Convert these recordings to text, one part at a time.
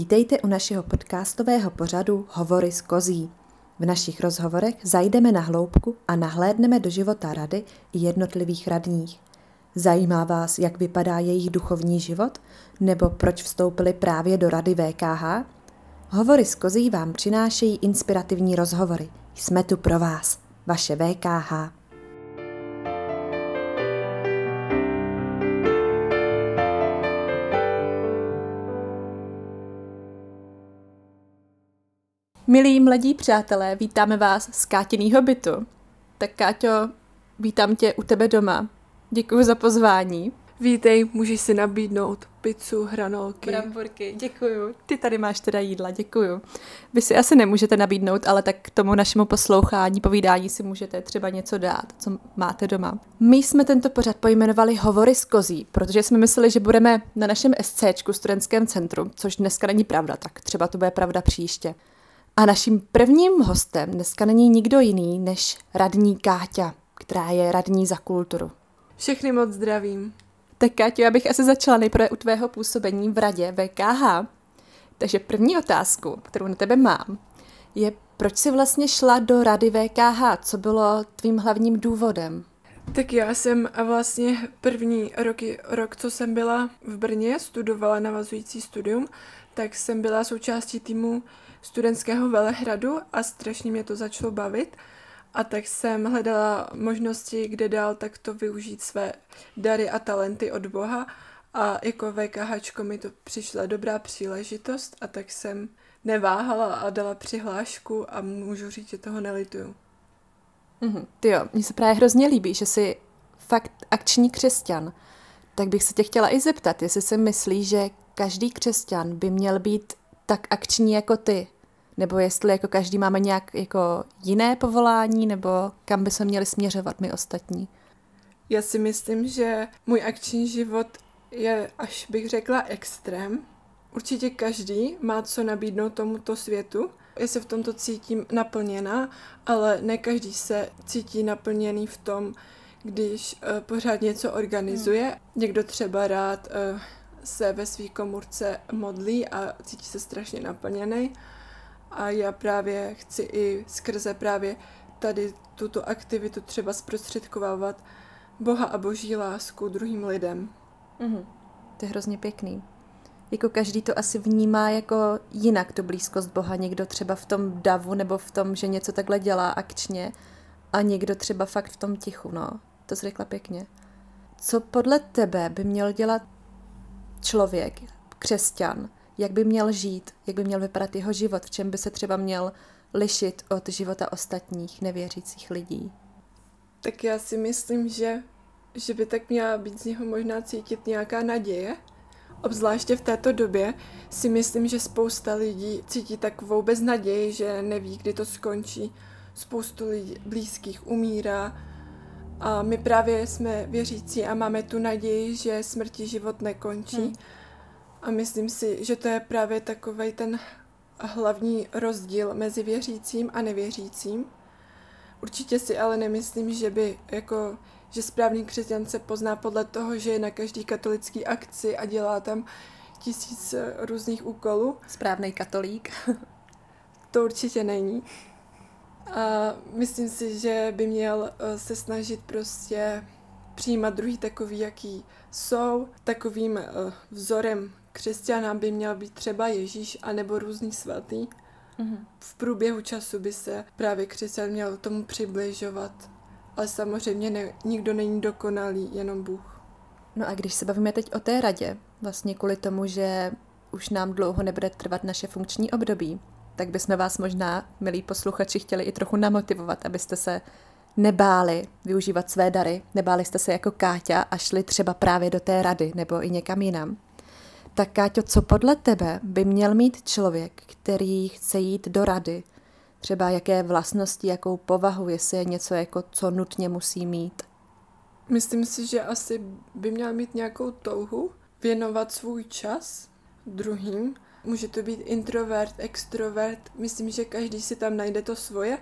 Vítejte u našeho podcastového pořadu Hovory z kozí. V našich rozhovorech zajdeme na hloubku a nahlédneme do života rady i jednotlivých radních. Zajímá vás, jak vypadá jejich duchovní život, nebo proč vstoupili právě do rady VKH? Hovory z kozí vám přinášejí inspirativní rozhovory. Jsme tu pro vás, vaše VKH. Milí mladí přátelé, vítáme vás z Kátinýho bytu. Tak Káťo, vítám tě u tebe doma. Děkuji za pozvání. Vítej, můžeš si nabídnout pizzu, hranolky. Bramburky, děkuju. Ty tady máš teda jídla, děkuju. Vy si asi nemůžete nabídnout, ale tak k tomu našemu poslouchání, povídání si můžete třeba něco dát, co máte doma. My jsme tento pořad pojmenovali Hovory z kozí, protože jsme mysleli, že budeme na našem SCčku, studentském centru, což dneska není pravda, tak třeba to bude pravda příště. A naším prvním hostem dneska není nikdo jiný než radní Káťa, která je radní za kulturu. Všechny moc zdravím. Tak Káťo, já bych asi začala nejprve u tvého působení v radě VKH. Takže první otázku, kterou na tebe mám, je, proč jsi vlastně šla do rady VKH? Co bylo tvým hlavním důvodem? Tak já jsem vlastně první roky, rok, co jsem byla v Brně, studovala navazující studium, tak jsem byla součástí týmu studentského velehradu a strašně mě to začalo bavit. A tak jsem hledala možnosti, kde dál takto využít své dary a talenty od Boha. A jako VKH mi to přišla dobrá příležitost a tak jsem neváhala a dala přihlášku a můžu říct, že toho nelituju. Mm-hmm. Ty jo, mně se právě hrozně líbí, že jsi fakt akční křesťan. Tak bych se tě chtěla i zeptat, jestli si myslíš, že každý křesťan by měl být tak akční jako ty, nebo jestli jako každý máme nějak jako jiné povolání, nebo kam by se měli směřovat my ostatní? Já si myslím, že můj akční život je, až bych řekla, extrém. Určitě každý má co nabídnout tomuto světu. Já se v tomto cítím naplněná, ale ne každý se cítí naplněný v tom, když uh, pořád něco organizuje. Hmm. Někdo třeba rád uh, se ve své komůrce modlí a cítí se strašně naplněný. A já právě chci i skrze právě tady tuto aktivitu třeba zprostředkovávat Boha a boží lásku druhým lidem. Mm-hmm. To je hrozně pěkný. Jako každý to asi vnímá jako jinak tu blízkost Boha. Někdo třeba v tom davu nebo v tom, že něco takhle dělá akčně a někdo třeba fakt v tom tichu, no. To jsi řekla pěkně. Co podle tebe by měl dělat člověk, křesťan, jak by měl žít, jak by měl vypadat jeho život, v čem by se třeba měl lišit od života ostatních nevěřících lidí? Tak já si myslím, že, že by tak měla být z něho možná cítit nějaká naděje. Obzvláště v této době si myslím, že spousta lidí cítí takovou beznaději, že neví, kdy to skončí. Spoustu lidí blízkých umírá a my právě jsme věřící a máme tu naději, že smrti život nekončí. Hmm a myslím si, že to je právě takový ten hlavní rozdíl mezi věřícím a nevěřícím. Určitě si ale nemyslím, že by jako že správný křesťan se pozná podle toho, že je na každý katolický akci a dělá tam tisíc různých úkolů. Správný katolík. to určitě není. A myslím si, že by měl eh, se snažit prostě přijímat druhý takový, jaký jsou. Takovým eh, vzorem křesťana by měl být třeba Ježíš anebo různý svatý. Mm-hmm. V průběhu času by se právě křesťan měl tomu přibližovat. Ale samozřejmě ne, nikdo není dokonalý, jenom Bůh. No a když se bavíme teď o té radě, vlastně kvůli tomu, že už nám dlouho nebude trvat naše funkční období, tak bychom vás možná, milí posluchači, chtěli i trochu namotivovat, abyste se nebáli využívat své dary, nebáli jste se jako Káťa a šli třeba právě do té rady nebo i někam jinam. Tak Káťo, co podle tebe by měl mít člověk, který chce jít do rady? Třeba jaké vlastnosti, jakou povahu, jestli je něco, jako co nutně musí mít? Myslím si, že asi by měl mít nějakou touhu věnovat svůj čas druhým. Může to být introvert, extrovert. Myslím, že každý si tam najde to svoje.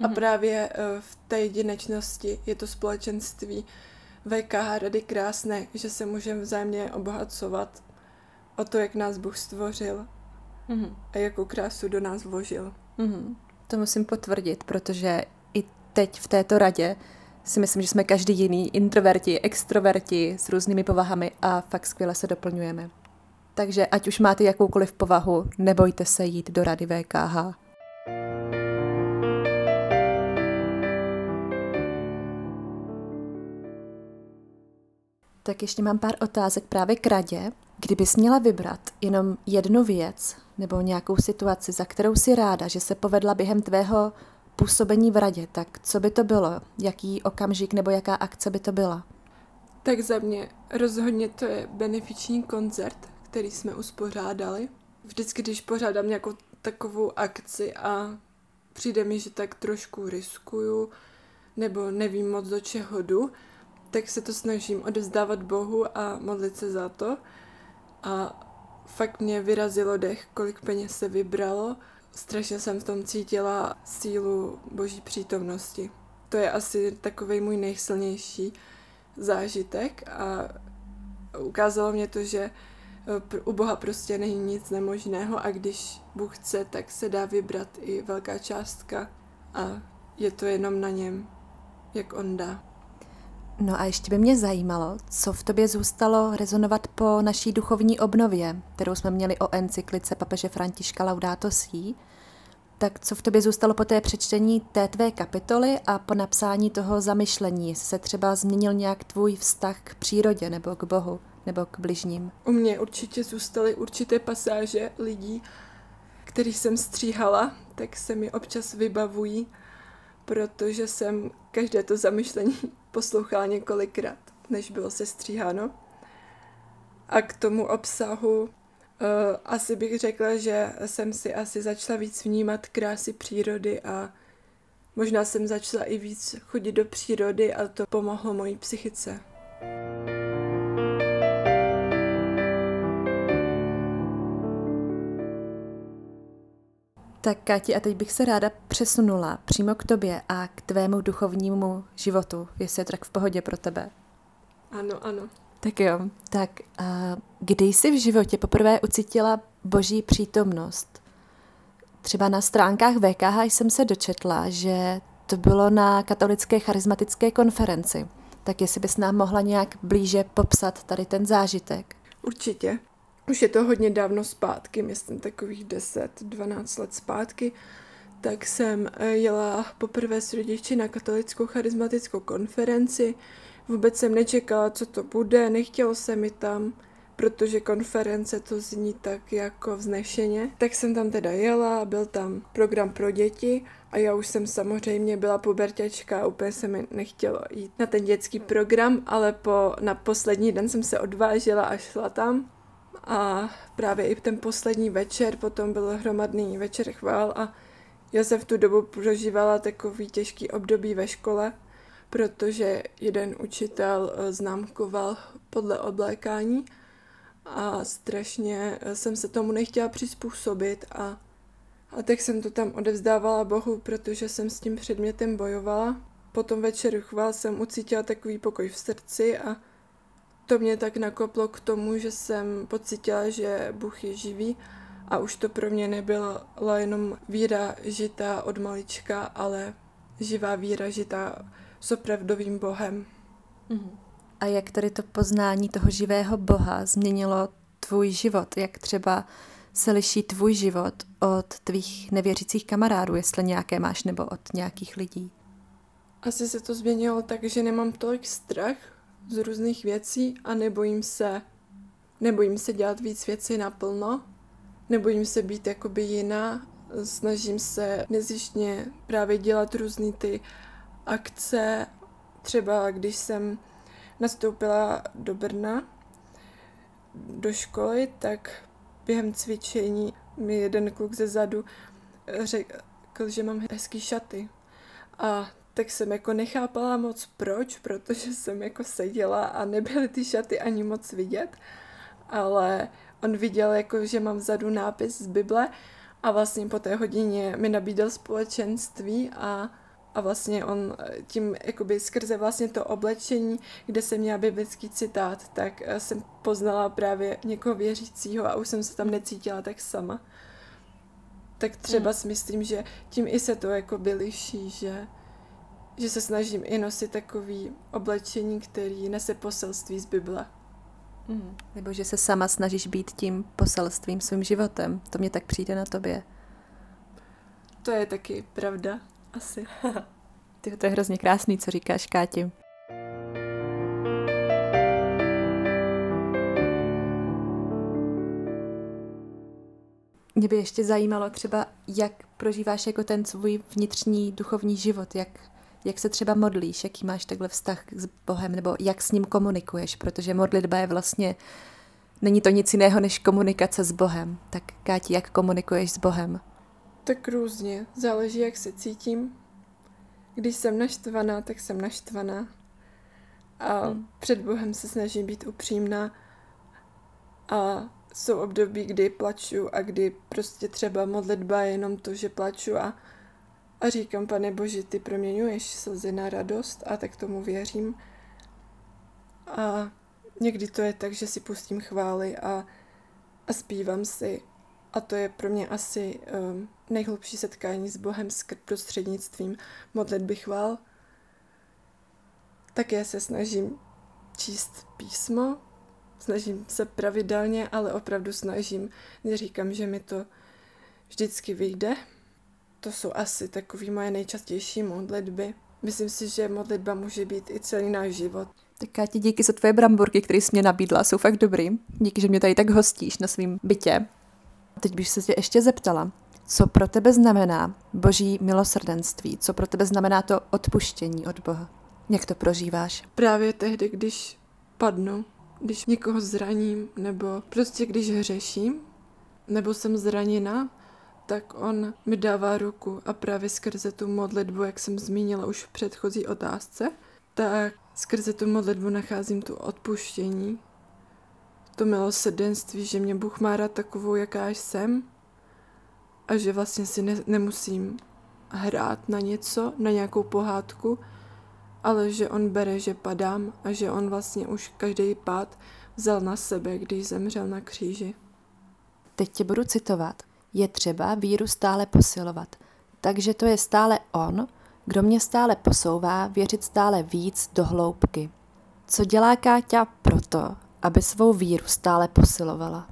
A mm-hmm. právě eh, v té jedinečnosti je to společenství VKH rady krásné, že se můžeme vzájemně obohacovat o to, jak nás Bůh stvořil mm-hmm. a jakou krásu do nás vložil. Mm-hmm. To musím potvrdit, protože i teď v této radě si myslím, že jsme každý jiný, introverti, extroverti s různými povahami a fakt skvěle se doplňujeme. Takže ať už máte jakoukoliv povahu, nebojte se jít do rady VKH. Tak ještě mám pár otázek právě k radě. Kdybys měla vybrat jenom jednu věc nebo nějakou situaci, za kterou si ráda, že se povedla během tvého působení v radě, tak co by to bylo? Jaký okamžik nebo jaká akce by to byla? Tak za mě rozhodně to je benefiční koncert, který jsme uspořádali. Vždycky, když pořádám nějakou takovou akci a přijde mi, že tak trošku riskuju, nebo nevím moc do čeho jdu, tak se to snažím odevzdávat Bohu a modlit se za to. A fakt mě vyrazilo dech, kolik peněz se vybralo. Strašně jsem v tom cítila sílu boží přítomnosti. To je asi takový můj nejsilnější zážitek a ukázalo mě to, že u Boha prostě není nic nemožného a když Bůh chce, tak se dá vybrat i velká částka a je to jenom na něm, jak on dá. No a ještě by mě zajímalo, co v tobě zůstalo rezonovat po naší duchovní obnově, kterou jsme měli o encyklice papeže Františka Laudato Si. Tak co v tobě zůstalo po té přečtení té tvé kapitoly a po napsání toho zamyšlení? se třeba změnil nějak tvůj vztah k přírodě nebo k Bohu nebo k bližním? U mě určitě zůstaly určité pasáže lidí, který jsem stříhala, tak se mi občas vybavují, protože jsem každé to zamyšlení poslouchala několikrát, než bylo sestříháno. A k tomu obsahu asi bych řekla, že jsem si asi začala víc vnímat krásy přírody a možná jsem začala i víc chodit do přírody a to pomohlo mojí psychice. Tak Kati, a teď bych se ráda přesunula přímo k tobě a k tvému duchovnímu životu, jestli je to tak v pohodě pro tebe. Ano, ano. Tak jo, tak a kdy jsi v životě poprvé ucítila boží přítomnost? Třeba na stránkách VKH jsem se dočetla, že to bylo na katolické charismatické konferenci. Tak jestli bys nám mohla nějak blíže popsat tady ten zážitek. Určitě. Už je to hodně dávno zpátky, myslím takových 10-12 let zpátky, tak jsem eh, jela poprvé s rodiči na katolickou charismatickou konferenci. Vůbec jsem nečekala, co to bude, nechtělo se mi tam, protože konference to zní tak jako vznešeně. Tak jsem tam teda jela, byl tam program pro děti a já už jsem samozřejmě byla puberťačka úplně se mi nechtělo jít na ten dětský program, ale po, na poslední den jsem se odvážila a šla tam a právě i ten poslední večer, potom byl hromadný večer chvál a já jsem v tu dobu prožívala takový těžký období ve škole, protože jeden učitel eh, známkoval podle oblékání a strašně eh, jsem se tomu nechtěla přizpůsobit a, a tak jsem to tam odevzdávala Bohu, protože jsem s tím předmětem bojovala. Potom večer chvál jsem ucítila takový pokoj v srdci a to mě tak nakoplo k tomu, že jsem pocítila, že Bůh je živý a už to pro mě nebyla jenom víra žitá od malička, ale živá víra žitá s opravdovým Bohem. Mhm. A jak tady to poznání toho živého Boha změnilo tvůj život? Jak třeba se liší tvůj život od tvých nevěřících kamarádů, jestli nějaké máš, nebo od nějakých lidí? Asi se to změnilo tak, že nemám tolik strach z různých věcí a nebojím se, nebojím se dělat víc věcí naplno, nebojím se být jakoby jiná, snažím se nezjištně právě dělat různé ty akce, třeba když jsem nastoupila do Brna, do školy, tak během cvičení mi jeden kluk ze zadu řekl, že mám hezký šaty. A tak jsem jako nechápala moc proč, protože jsem jako seděla a nebyly ty šaty ani moc vidět, ale on viděl jako, že mám vzadu nápis z Bible a vlastně po té hodině mi nabídl společenství a, a vlastně on tím jakoby skrze vlastně to oblečení, kde jsem měla biblický citát, tak jsem poznala právě někoho věřícího a už jsem se tam necítila tak sama. tak třeba mm. si myslím, že tím i se to jako liší, že, že se snažím i nosit takový oblečení, který nese poselství z Bible. Mm. Nebo že se sama snažíš být tím poselstvím svým životem. To mě tak přijde na tobě. To je taky pravda, asi. Ty, to je hrozně krásný, co říkáš, Káti. Mě by ještě zajímalo třeba, jak prožíváš jako ten svůj vnitřní duchovní život, jak, jak se třeba modlíš, jaký máš takhle vztah s Bohem, nebo jak s ním komunikuješ, protože modlitba je vlastně, není to nic jiného než komunikace s Bohem. Tak Káti, jak komunikuješ s Bohem? Tak různě, záleží, jak se cítím. Když jsem naštvaná, tak jsem naštvaná. A hmm. před Bohem se snažím být upřímná. A jsou období, kdy plaču a kdy prostě třeba modlitba je jenom to, že plaču a, a říkám, pane Bože, ty proměňuješ slzy na radost a tak tomu věřím. A někdy to je tak, že si pustím chvály a, a zpívám si. A to je pro mě asi um, nejhlubší setkání s Bohem skrz prostřednictvím modlitby chvál. Také se snažím číst písmo, snažím se pravidelně, ale opravdu snažím. Neříkám, že mi to vždycky vyjde. To jsou asi takové moje nejčastější modlitby. Myslím si, že modlitba může být i celý náš život. Tak já ti díky za tvoje bramburky, které jsi mě nabídla, jsou fakt dobrý. Díky, že mě tady tak hostíš na svém bytě. Teď bych se tě ještě zeptala, co pro tebe znamená boží milosrdenství? Co pro tebe znamená to odpuštění od Boha? Jak to prožíváš? Právě tehdy, když padnu, když někoho zraním, nebo prostě když hřeším, nebo jsem zraněna, tak on mi dává ruku a právě skrze tu modlitbu, jak jsem zmínila už v předchozí otázce, tak skrze tu modlitbu nacházím tu odpuštění, to milosrdenství, že mě Bůh má rád takovou, jaká jsem a že vlastně si ne, nemusím hrát na něco, na nějakou pohádku, ale že on bere, že padám a že on vlastně už každý pád vzal na sebe, když zemřel na kříži. Teď tě budu citovat. Je třeba víru stále posilovat. Takže to je stále on, kdo mě stále posouvá věřit stále víc do hloubky. Co dělá Káťa proto, aby svou víru stále posilovala?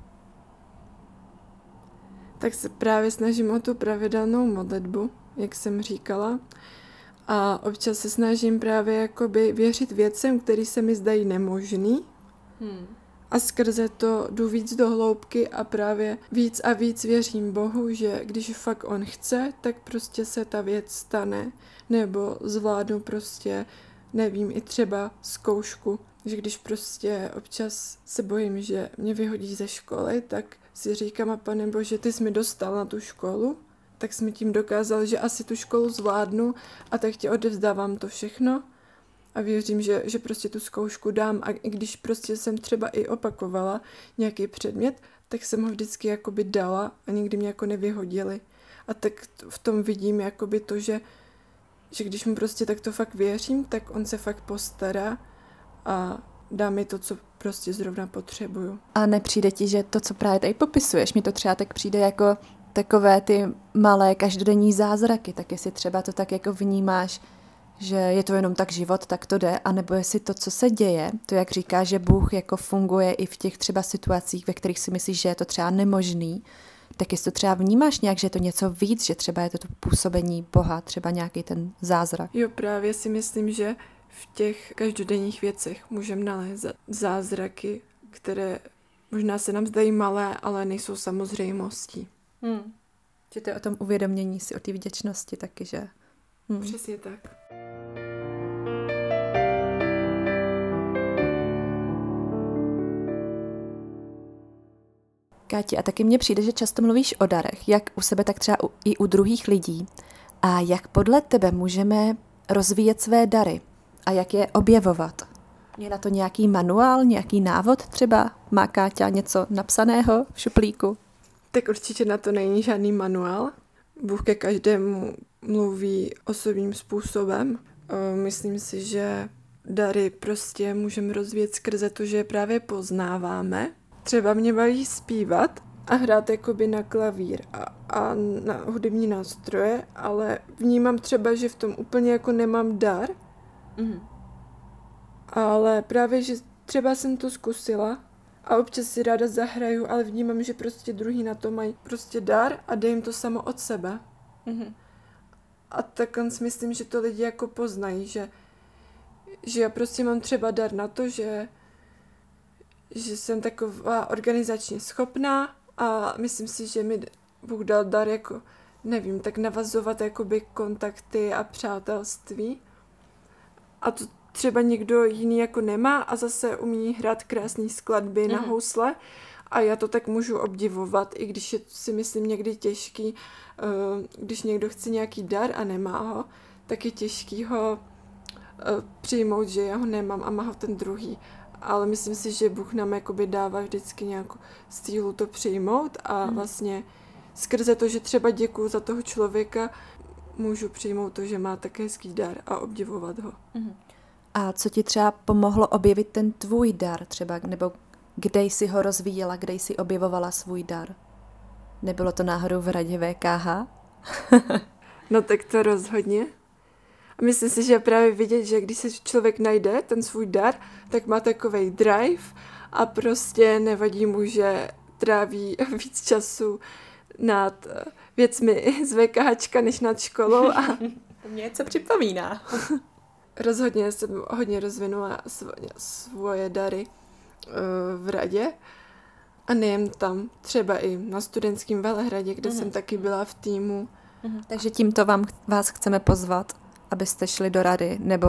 Tak se právě snažím o tu pravidelnou modlitbu, jak jsem říkala, a občas se snažím právě jakoby věřit věcem, které se mi zdají nemožný. Hmm. A skrze to jdu víc do hloubky a právě víc a víc věřím Bohu, že když fakt On chce, tak prostě se ta věc stane. Nebo zvládnu prostě, nevím, i třeba zkoušku. Že když prostě občas se bojím, že mě vyhodí ze školy, tak si říkám, a pane Bože, ty jsi mi dostal na tu školu, tak jsi mi tím dokázal, že asi tu školu zvládnu a tak ti odevzdávám to všechno a věřím, že, že prostě tu zkoušku dám a i když prostě jsem třeba i opakovala nějaký předmět, tak jsem ho vždycky jakoby dala a nikdy mě jako nevyhodili. A tak v tom vidím jakoby to, že, že když mu prostě takto fakt věřím, tak on se fakt postará a dá mi to, co prostě zrovna potřebuju. A nepřijde ti, že to, co právě tady popisuješ, mi to třeba tak přijde jako takové ty malé každodenní zázraky, tak jestli třeba to tak jako vnímáš, že je to jenom tak život, tak to jde, anebo jestli to, co se děje, to jak říká, že Bůh jako funguje i v těch třeba situacích, ve kterých si myslíš, že je to třeba nemožný, tak jestli to třeba vnímáš nějak, že je to něco víc, že třeba je to to působení Boha, třeba nějaký ten zázrak. Jo, právě si myslím, že v těch každodenních věcech můžeme nalézt zázraky, které možná se nám zdají malé, ale nejsou samozřejmostí. Hmm. Že to je o tom uvědomění si, o té vděčnosti taky, že? Hmm. Přesně tak. Káti, a taky mně přijde, že často mluvíš o darech, jak u sebe, tak třeba i u druhých lidí. A jak podle tebe můžeme rozvíjet své dary a jak je objevovat? Je na to nějaký manuál, nějaký návod třeba? Má Káťa něco napsaného v šuplíku? Tak určitě na to není žádný manuál. Bůh ke každému mluví osobním způsobem. Myslím si, že dary prostě můžeme rozvíjet skrze to, že je právě poznáváme. Třeba mě baví zpívat a hrát jakoby na klavír a, a na hudební nástroje, ale vnímám třeba, že v tom úplně jako nemám dar, mm. ale právě, že třeba jsem to zkusila a občas si ráda zahraju, ale vnímám, že prostě druhý na to mají prostě dar a dej jim to samo od sebe. Mm-hmm. A tak si myslím, že to lidi jako poznají, že, že já prostě mám třeba dar na to, že, že jsem taková organizačně schopná a myslím si, že mi Bůh dal dar jako, nevím, tak navazovat jakoby kontakty a přátelství. A to třeba někdo jiný jako nemá a zase umí hrát krásné skladby mm. na mhm. housle a já to tak můžu obdivovat, i když je si myslím někdy těžký, eh, když někdo chce nějaký dar a nemá ho, tak je těžký ho eh, přijmout, že já ho nemám a má ho ten druhý. Ale myslím si, že Bůh nám jakoby dává vždycky nějakou sílu to přijmout a mm. vlastně skrze to, že třeba děkuju za toho člověka, můžu přijmout to, že má také hezký dar a obdivovat ho. Mm. A co ti třeba pomohlo objevit ten tvůj dar třeba, nebo kde jsi ho rozvíjela, kde jsi objevovala svůj dar? Nebylo to náhodou v radě VKH? no tak to rozhodně. A myslím si, že právě vidět, že když se člověk najde ten svůj dar, tak má takový drive a prostě nevadí mu, že tráví víc času nad věcmi z VKH než nad školou. A... to mě něco připomíná. Rozhodně jsem hodně rozvinula svoje dary eh, v radě. A nejen tam, třeba i na studentském velehradě, kde mm-hmm. jsem taky byla v týmu. Mm-hmm. Takže tímto vám, vás chceme pozvat, abyste šli do rady nebo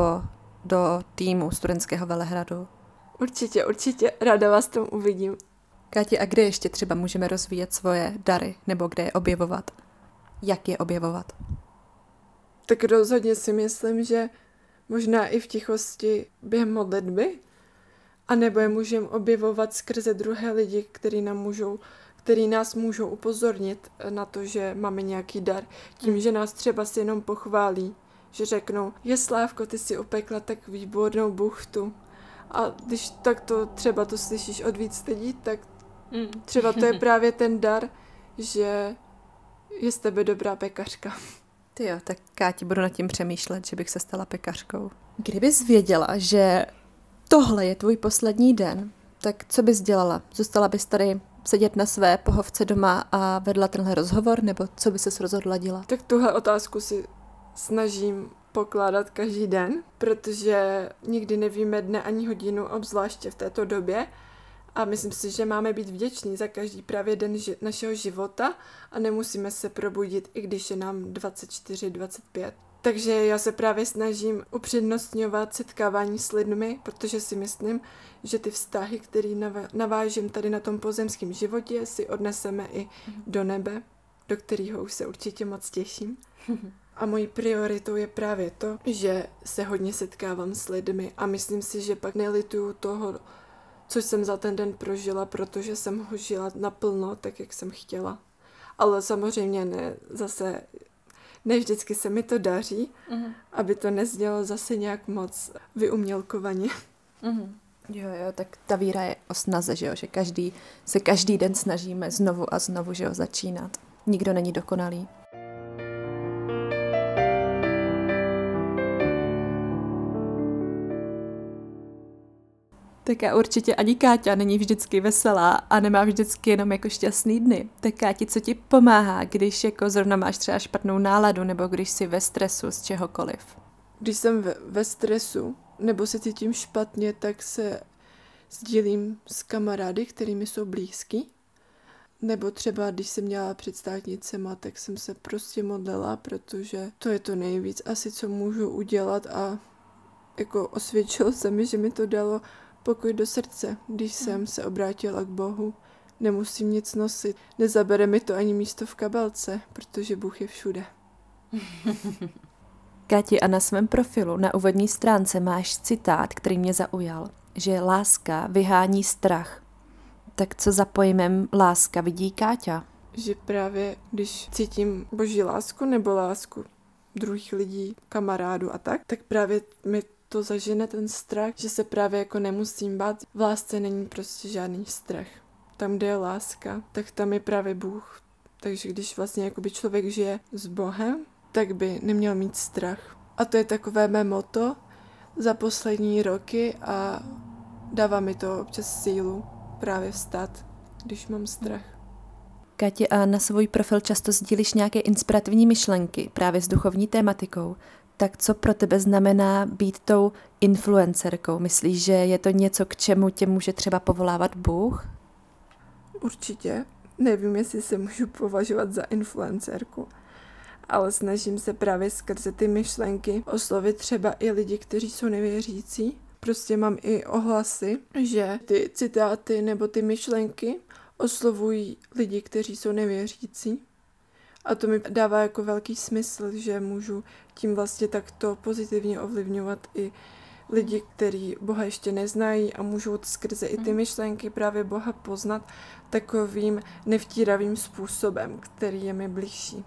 do týmu studentského velehradu. Určitě, určitě. Ráda vás tam uvidím. Káti, a kde ještě třeba můžeme rozvíjet svoje dary nebo kde je objevovat? Jak je objevovat? Tak rozhodně si myslím, že možná i v tichosti během modlitby, a nebo je můžeme objevovat skrze druhé lidi, který nám můžou který nás můžou upozornit na to, že máme nějaký dar. Tím, že nás třeba si jenom pochválí, že řeknou, je Slávko, ty si upekla tak výbornou buchtu. A když tak to třeba to slyšíš od víc lidí, tak mm. třeba to je právě ten dar, že je z tebe dobrá pekařka. Ty jo, tak Káti budu nad tím přemýšlet, že bych se stala pekařkou. Kdybys věděla, že tohle je tvůj poslední den, tak co bys dělala? Zůstala bys tady sedět na své pohovce doma a vedla tenhle rozhovor, nebo co by ses rozhodla dělat? Tak tuhle otázku si snažím pokládat každý den, protože nikdy nevíme dne ani hodinu, obzvláště v této době. A myslím si, že máme být vděční za každý právě den ži- našeho života a nemusíme se probudit, i když je nám 24-25. Takže já se právě snažím upřednostňovat setkávání s lidmi, protože si myslím, že ty vztahy, které navážím tady na tom pozemském životě, si odneseme i do nebe, do kterého už se určitě moc těším. A mojí prioritou je právě to, že se hodně setkávám s lidmi a myslím si, že pak nelituju toho, co jsem za ten den prožila, protože jsem ho žila naplno, tak jak jsem chtěla. Ale samozřejmě ne, zase ne vždycky se mi to daří, mm-hmm. aby to nezdělo zase nějak moc vyumělkovaně. Mm-hmm. Jo, jo, tak ta víra je o snaze, že jo, že každý, se každý den snažíme znovu a znovu, že jo, začínat. Nikdo není dokonalý. Tak a určitě ani Káťa není vždycky veselá a nemá vždycky jenom jako šťastný dny. Tak Káti, co ti pomáhá, když jako zrovna máš třeba špatnou náladu nebo když jsi ve stresu z čehokoliv? Když jsem ve, ve stresu nebo se cítím špatně, tak se sdílím s kamarády, kterými jsou blízký. Nebo třeba, když jsem měla před státnicema, tak jsem se prostě modlila, protože to je to nejvíc asi, co můžu udělat a jako osvědčilo se mi, že mi to dalo pokoj do srdce, když jsem hmm. se obrátila k Bohu. Nemusím nic nosit, nezabere mi to ani místo v kabelce, protože Bůh je všude. Kati, a na svém profilu na úvodní stránce máš citát, který mě zaujal, že láska vyhání strach. Tak co za pojmem láska vidí Káťa? Že právě když cítím boží lásku nebo lásku druhých lidí, kamarádů a tak, tak právě mi to zažene ten strach, že se právě jako nemusím bát. V lásce není prostě žádný strach. tam, kde je láska, tak tam je právě Bůh. Takže když vlastně jakoby člověk žije s Bohem, tak by neměl mít strach. A to je takové mé moto za poslední roky a dává mi to občas sílu právě vstát, když mám strach. Katě, a na svůj profil často sdílíš nějaké inspirativní myšlenky právě s duchovní tématikou. Tak co pro tebe znamená být tou influencerkou? Myslíš, že je to něco, k čemu tě může třeba povolávat Bůh? Určitě. Nevím, jestli se můžu považovat za influencerku, ale snažím se právě skrze ty myšlenky oslovit třeba i lidi, kteří jsou nevěřící. Prostě mám i ohlasy, že ty citáty nebo ty myšlenky oslovují lidi, kteří jsou nevěřící. A to mi dává jako velký smysl, že můžu tím vlastně takto pozitivně ovlivňovat i lidi, kteří Boha ještě neznají a můžou skrze i ty mhm. myšlenky právě Boha poznat takovým nevtíravým způsobem, který je mi blížší,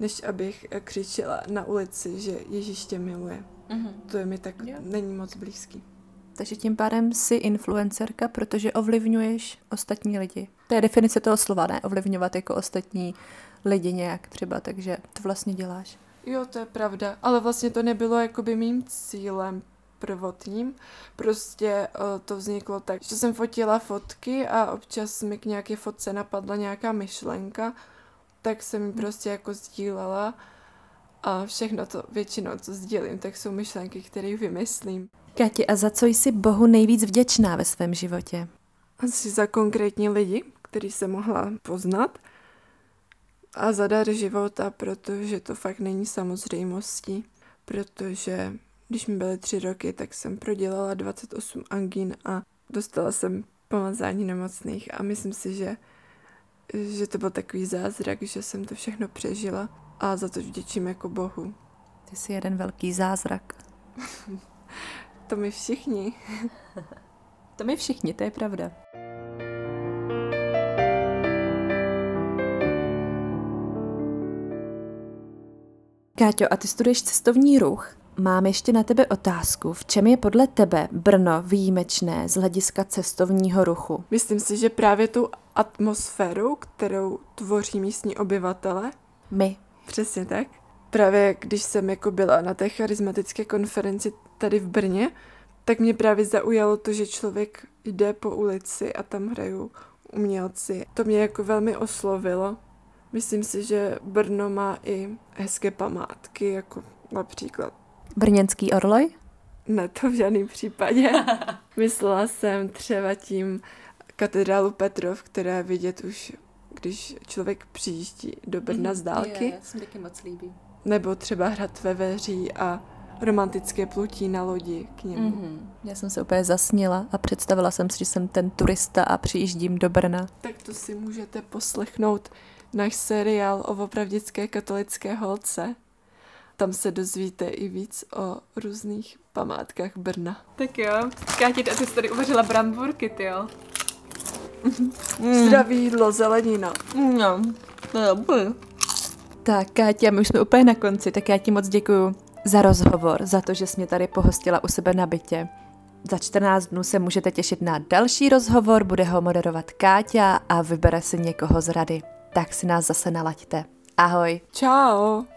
než abych křičela na ulici, že Ježíš tě miluje. Mm-hmm. To je mi tak, jo. není moc blízký. Takže tím pádem jsi influencerka, protože ovlivňuješ ostatní lidi. To je definice toho slova, ne? Ovlivňovat jako ostatní lidi nějak třeba, takže to vlastně děláš. Jo, to je pravda, ale vlastně to nebylo jakoby mým cílem prvotním. Prostě uh, to vzniklo tak, že jsem fotila fotky a občas mi k nějaké fotce napadla nějaká myšlenka, tak jsem mi prostě jako sdílela a všechno to, většinou, co sdílím, tak jsou myšlenky, které vymyslím. Kati, a za co jsi Bohu nejvíc vděčná ve svém životě? Asi za konkrétní lidi, který se mohla poznat a za dar života, protože to fakt není samozřejmostí, protože když mi byly tři roky, tak jsem prodělala 28 angín a dostala jsem pomazání nemocných a myslím si, že, že to byl takový zázrak, že jsem to všechno přežila a za to vděčím jako Bohu. Ty jsi jeden velký zázrak. to my všichni. to my všichni, to je pravda. Káťo, a ty studuješ cestovní ruch. Mám ještě na tebe otázku. V čem je podle tebe Brno výjimečné z hlediska cestovního ruchu? Myslím si, že právě tu atmosféru, kterou tvoří místní obyvatele. My. Přesně tak. Právě když jsem jako byla na té charismatické konferenci tady v Brně, tak mě právě zaujalo to, že člověk jde po ulici a tam hrajou umělci. To mě jako velmi oslovilo. Myslím si, že Brno má i hezké památky, jako například Brněnský orloj? Ne, to v žádném případě. Myslela jsem třeba tím katedrálu Petrov, která je vidět už, když člověk přijíždí do Brna mm, z dálky. Je, se taky moc líbí. Nebo třeba hrad ve Veří a romantické plutí na lodi k němu. Mm-hmm. Já jsem se úplně zasnila a představila jsem si, že jsem ten turista a přijíždím do Brna. Tak to si můžete poslechnout náš seriál o opravdické katolické holce. Tam se dozvíte i víc o různých památkách Brna. Tak jo, Káti, a ty jsi tady uvařila bramburky, ty jo? Mm. Zdraví jídlo, zelenina. No, to je dobrý. Tak, Káťa, my už jsme úplně na konci, tak já ti moc děkuju za rozhovor, za to, že jsi mě tady pohostila u sebe na bytě. Za 14 dnů se můžete těšit na další rozhovor, bude ho moderovat Káťa a vybere si někoho z rady. Tak si nás zase nalaďte. Ahoj. Ciao.